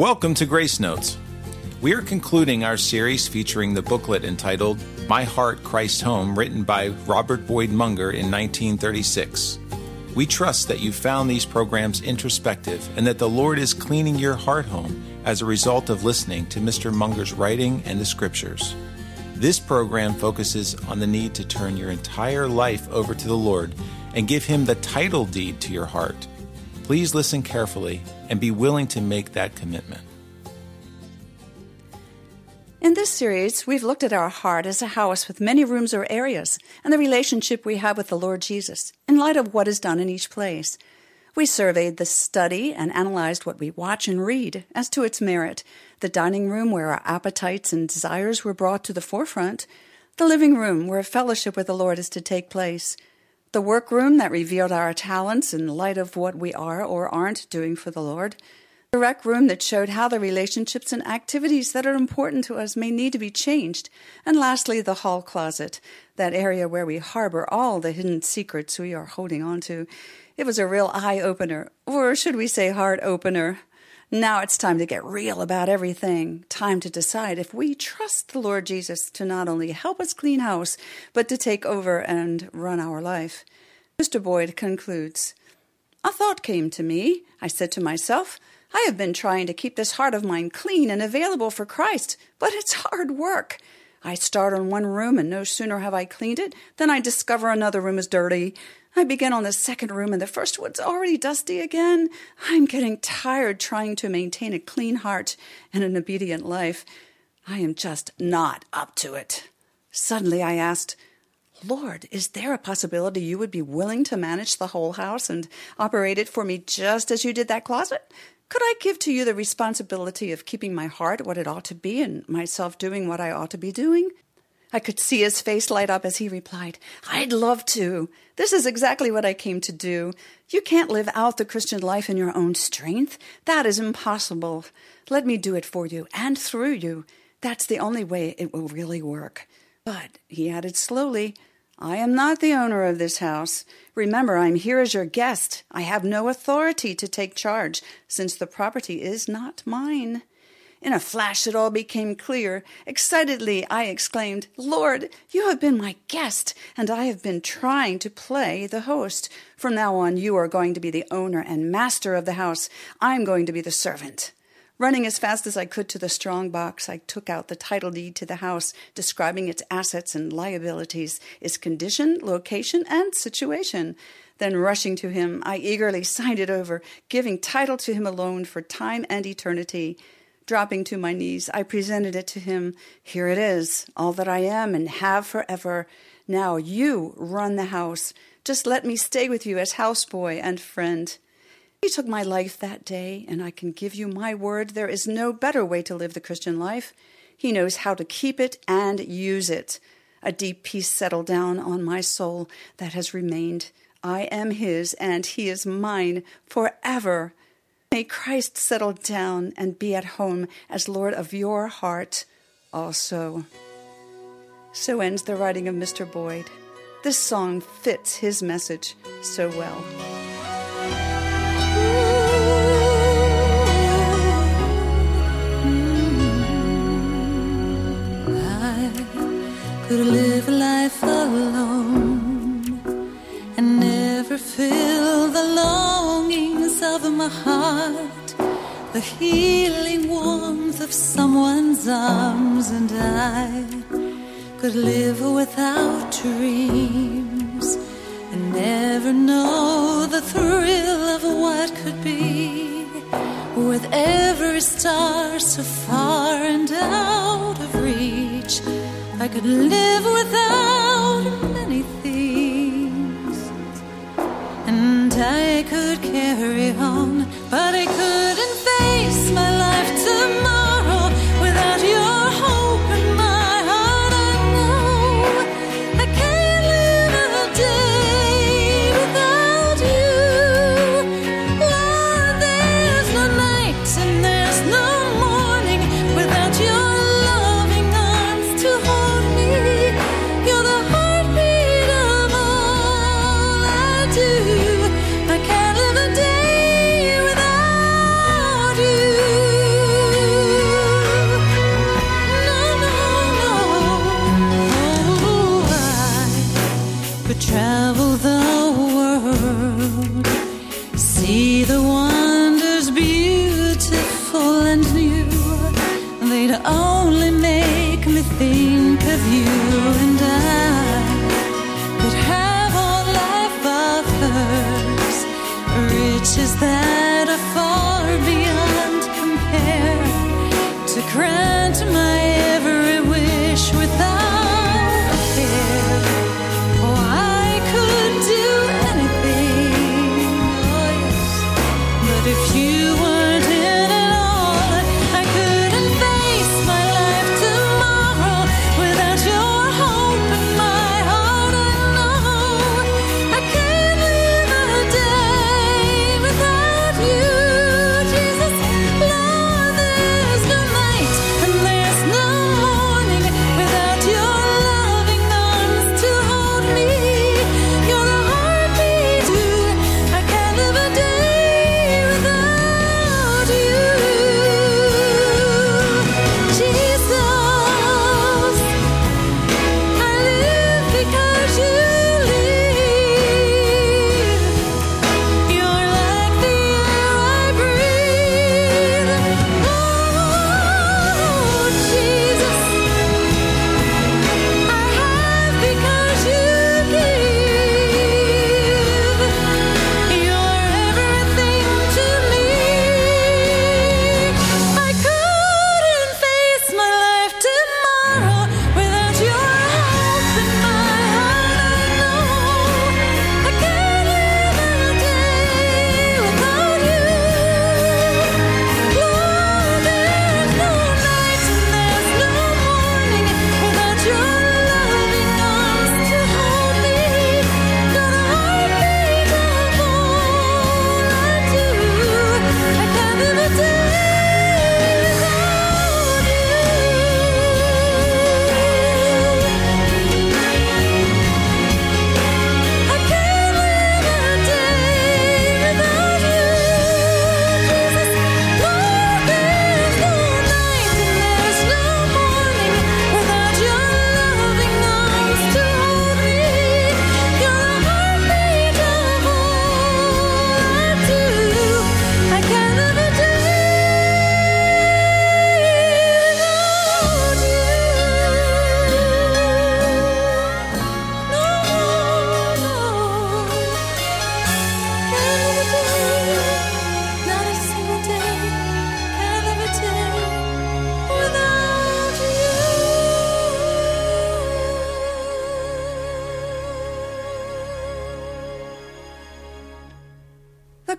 Welcome to Grace Notes. We are concluding our series featuring the booklet entitled My Heart, Christ's Home, written by Robert Boyd Munger in 1936. We trust that you found these programs introspective and that the Lord is cleaning your heart home as a result of listening to Mr. Munger's writing and the scriptures. This program focuses on the need to turn your entire life over to the Lord and give Him the title deed to your heart. Please listen carefully and be willing to make that commitment. In this series, we've looked at our heart as a house with many rooms or areas and the relationship we have with the Lord Jesus in light of what is done in each place. We surveyed the study and analyzed what we watch and read as to its merit the dining room where our appetites and desires were brought to the forefront, the living room where fellowship with the Lord is to take place, the workroom that revealed our talents in light of what we are or aren't doing for the Lord, the rec room that showed how the relationships and activities that are important to us may need to be changed, and lastly, the hall closet, that area where we harbor all the hidden secrets we are holding on to. It was a real eye opener, or should we say heart opener. Now it's time to get real about everything. Time to decide if we trust the Lord Jesus to not only help us clean house, but to take over and run our life. Mr. Boyd concludes A thought came to me. I said to myself, I have been trying to keep this heart of mine clean and available for Christ, but it's hard work. I start on one room, and no sooner have I cleaned it than I discover another room is dirty. I begin on the second room and the first one's already dusty again. I'm getting tired trying to maintain a clean heart and an obedient life. I am just not up to it. Suddenly I asked, Lord, is there a possibility you would be willing to manage the whole house and operate it for me just as you did that closet? Could I give to you the responsibility of keeping my heart what it ought to be and myself doing what I ought to be doing? I could see his face light up as he replied, I'd love to. This is exactly what I came to do. You can't live out the Christian life in your own strength. That is impossible. Let me do it for you and through you. That's the only way it will really work. But, he added slowly, I am not the owner of this house. Remember, I'm here as your guest. I have no authority to take charge, since the property is not mine. In a flash, it all became clear. Excitedly, I exclaimed, Lord, you have been my guest, and I have been trying to play the host. From now on, you are going to be the owner and master of the house. I'm going to be the servant. Running as fast as I could to the strong box, I took out the title deed to the house, describing its assets and liabilities, its condition, location, and situation. Then, rushing to him, I eagerly signed it over, giving title to him alone for time and eternity. Dropping to my knees, I presented it to him. Here it is, all that I am and have forever. Now you run the house. Just let me stay with you as houseboy and friend. He took my life that day, and I can give you my word there is no better way to live the Christian life. He knows how to keep it and use it. A deep peace settled down on my soul that has remained. I am his, and he is mine forever. May Christ settle down and be at home as Lord of your heart also. So ends the writing of Mr. Boyd. This song fits his message so well. Could live a life alone and never feel the longings of my heart, the healing warmth of someone's arms, and I could live without dreams and never know the thrill of what could be with every star so far and out of. I could live without many things, and I could carry on, but I couldn't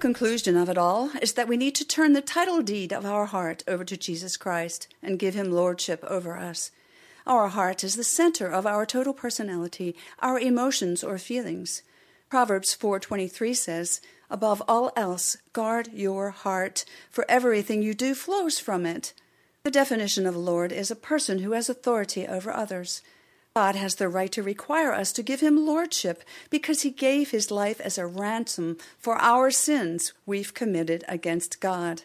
conclusion of it all is that we need to turn the title deed of our heart over to Jesus Christ and give him lordship over us. Our heart is the center of our total personality, our emotions or feelings. Proverbs 4:23 says, "Above all else, guard your heart, for everything you do flows from it." The definition of Lord is a person who has authority over others. God has the right to require us to give him lordship because he gave his life as a ransom for our sins we've committed against God.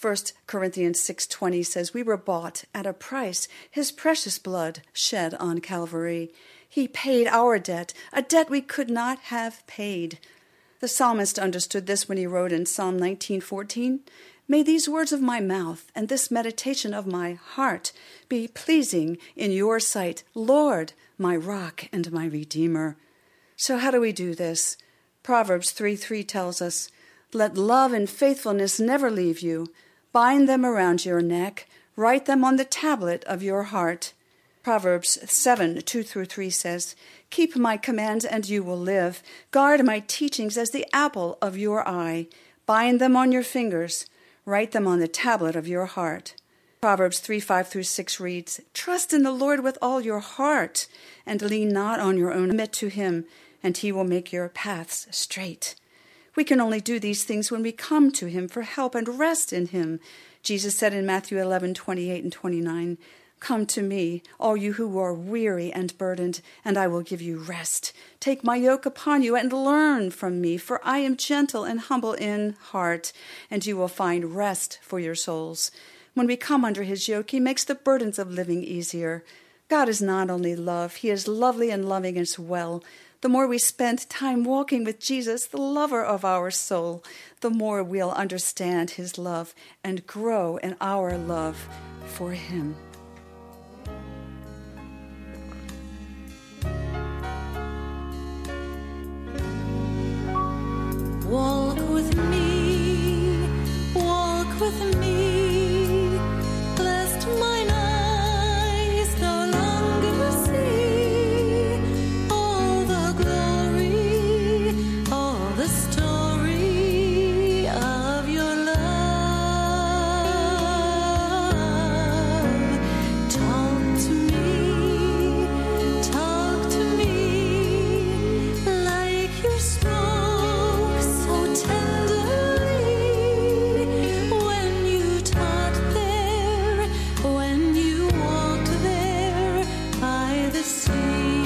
1 Corinthians 6:20 says we were bought at a price his precious blood shed on Calvary. He paid our debt, a debt we could not have paid. The psalmist understood this when he wrote in Psalm 19:14, May these words of my mouth and this meditation of my heart be pleasing in your sight, Lord, my rock and my redeemer. So, how do we do this? Proverbs 3 3 tells us, Let love and faithfulness never leave you. Bind them around your neck, write them on the tablet of your heart. Proverbs 7 2 through 3 says, Keep my commands and you will live. Guard my teachings as the apple of your eye. Bind them on your fingers. Write them on the tablet of your heart. Proverbs 3 5 through 6 reads, Trust in the Lord with all your heart, and lean not on your own. Commit to him, and he will make your paths straight. We can only do these things when we come to him for help and rest in him. Jesus said in Matthew 11 28 and 29, Come to me, all you who are weary and burdened, and I will give you rest. Take my yoke upon you and learn from me, for I am gentle and humble in heart, and you will find rest for your souls. When we come under his yoke, he makes the burdens of living easier. God is not only love, he is lovely and loving as well. The more we spend time walking with Jesus, the lover of our soul, the more we'll understand his love and grow in our love for him. 我 by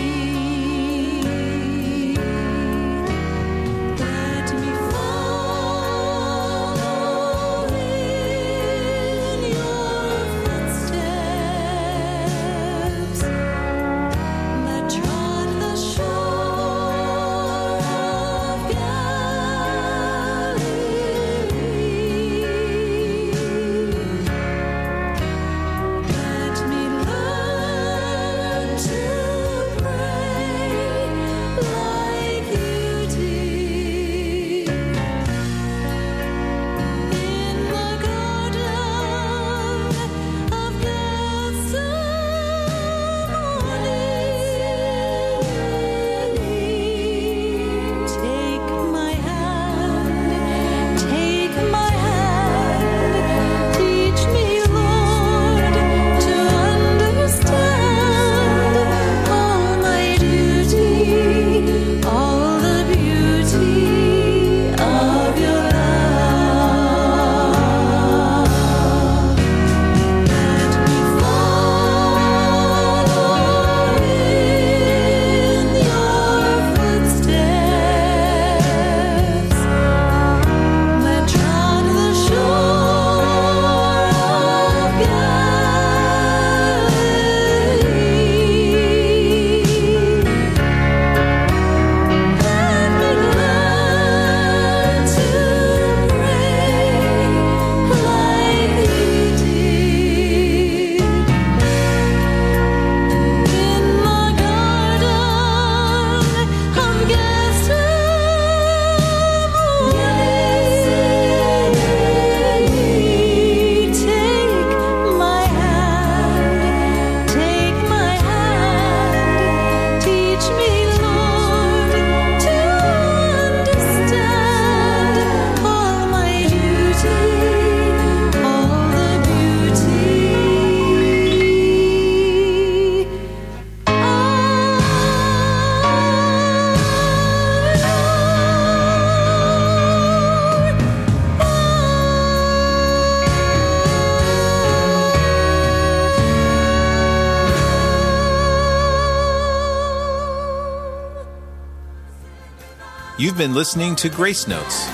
been listening to Grace Notes.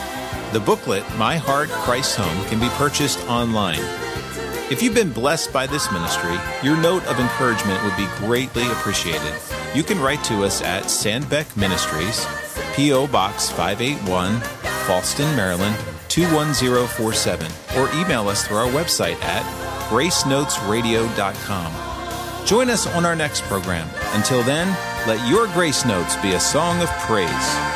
The booklet, My Heart, Christ's Home, can be purchased online. If you've been blessed by this ministry, your note of encouragement would be greatly appreciated. You can write to us at Sandbeck Ministries, P.O. Box 581, Falston, Maryland 21047, or email us through our website at gracenotesradio.com. Join us on our next program. Until then, let your grace notes be a song of praise.